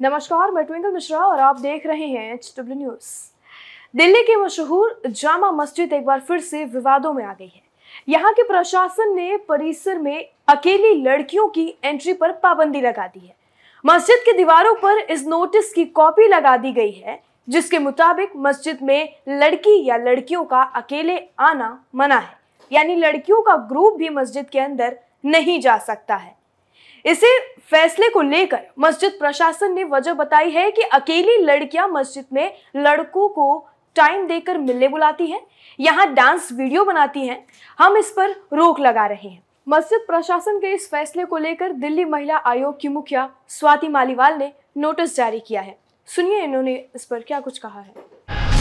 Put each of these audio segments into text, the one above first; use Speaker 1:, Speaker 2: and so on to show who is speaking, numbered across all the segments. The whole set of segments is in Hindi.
Speaker 1: नमस्कार, मैं ट्विंकल मिश्रा और आप देख रहे हैं एच डब्ल्यू न्यूज़ दिल्ली की मशहूर जामा मस्जिद एक बार फिर से विवादों में आ गई है। यहाँ के प्रशासन ने परिसर में अकेली लड़कियों की एंट्री पर पाबंदी लगा दी है। मस्जिद की दीवारों पर इस नोटिस की कॉपी लगा दी गई है, जिसके मुताबिक मस्जिद में लड़की या लड़कियों का अकेले आना मना है। यानी लड़कियों का ग्रुप भी मस्जिद के अंदर नहीं जा सकता है। इसे फैसले को लेकर मस्जिद प्रशासन ने वजह बताई है कि अकेली लड़कियाँ मस्जिद में लड़कों को टाइम देकर मिलने बुलाती हैं, यहाँ डांस वीडियो बनाती हैं, हम इस पर रोक लगा रहे हैं। मस्जिद प्रशासन के इस फैसले को लेकर दिल्ली महिला आयोग की मुखिया स्वाति मालीवाल ने नोटिस जारी किया है। सुनिए इन्होंने इस पर क्या कुछ कहा है।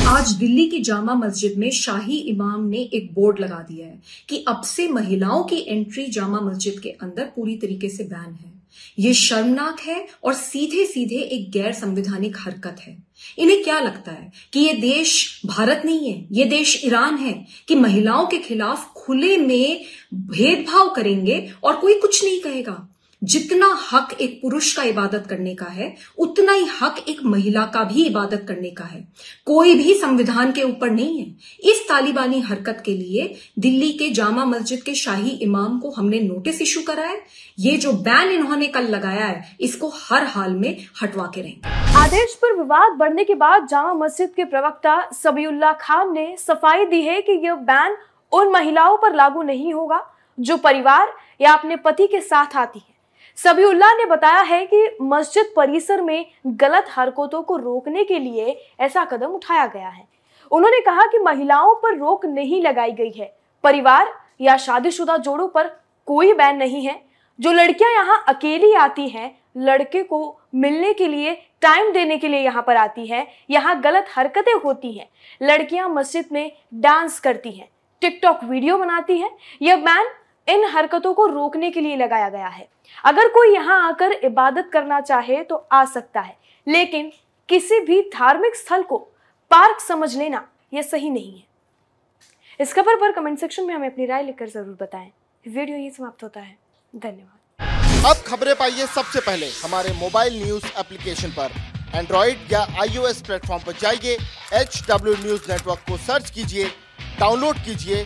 Speaker 2: आज दिल्ली की जामा मस्जिद में शाही इमाम ने एक बोर्ड लगा दिया है कि अब से महिलाओं की एंट्री जामा मस्जिद के अंदर पूरी तरीके से बैन है। ये शर्मनाक है और सीधे सीधे एक गैर संविधानिक हरकत है। इन्हें क्या लगता है कि ये देश भारत नहीं है? ये देश ईरान है कि महिलाओं के खिलाफ खुले में भेदभाव करेंगे और कोई कुछ नहीं कहेगा? जितना हक एक पुरुष का इबादत करने का है, उतना ही हक एक महिला का भी इबादत करने का है। कोई भी संविधान के ऊपर नहीं है। इस तालिबानी हरकत के लिए दिल्ली के जामा मस्जिद के शाही इमाम को हमने नोटिस इशू करा है। ये जो बैन इन्होंने कल लगाया है, इसको हर हाल में हटवा के रहेंगे
Speaker 1: आदेश पर विवाद बढ़ने के बाद जामा मस्जिद के प्रवक्ता सबीउल्ला खान ने सफ़ाई दी है कि यह बैन उन महिलाओं पर लागू नहीं होगा जो परिवार या अपने पति के साथ आती है। सबीउल्लाह ने बताया है कि मस्जिद परिसर में गलत हरकतों को रोकने के लिए ऐसा कदम उठाया गया है। उन्होंने कहा कि महिलाओं पर रोक नहीं लगाई गई है। परिवार या शादीशुदा जोड़ों पर कोई बैन नहीं है। जो लड़कियाँ यहाँ अकेली आती हैं, लड़के को मिलने के लिए, टाइम देने के लिए यहाँ पर आती हैं, यहाँ गलत हरकतें होती हैं। लड़कियाँ मस्जिद में डांस करती हैं, टिकटॉक वीडियो बनाती हैं। यह बैन इन हरकतों को रोकने के लिए लगाया गया है। अगर कोई यहाँ आकर इबादत करना चाहे तो आ सकता है, लेकिन किसी भी धार्मिक स्थल को पार्क समझ लेना यह सही नहीं है। इस खबर पर कमेंट सेक्शन में हमें अपनी राय लिखकर ज़रूर बताएँ। वीडियो यही समाप्त होता है। धन्यवाद।
Speaker 3: अब खबरें पाइए सबसे पहले हमारे मोबाइल न्यूज़ एप्लीकेशन पर। एंड्रॉइड या आईओएस प्लेटफॉर्म पर जाइए एचडब्ल्यू न्यूज़ नेटवर्क को सर्च कीजिए, डाउनलोड कीजिए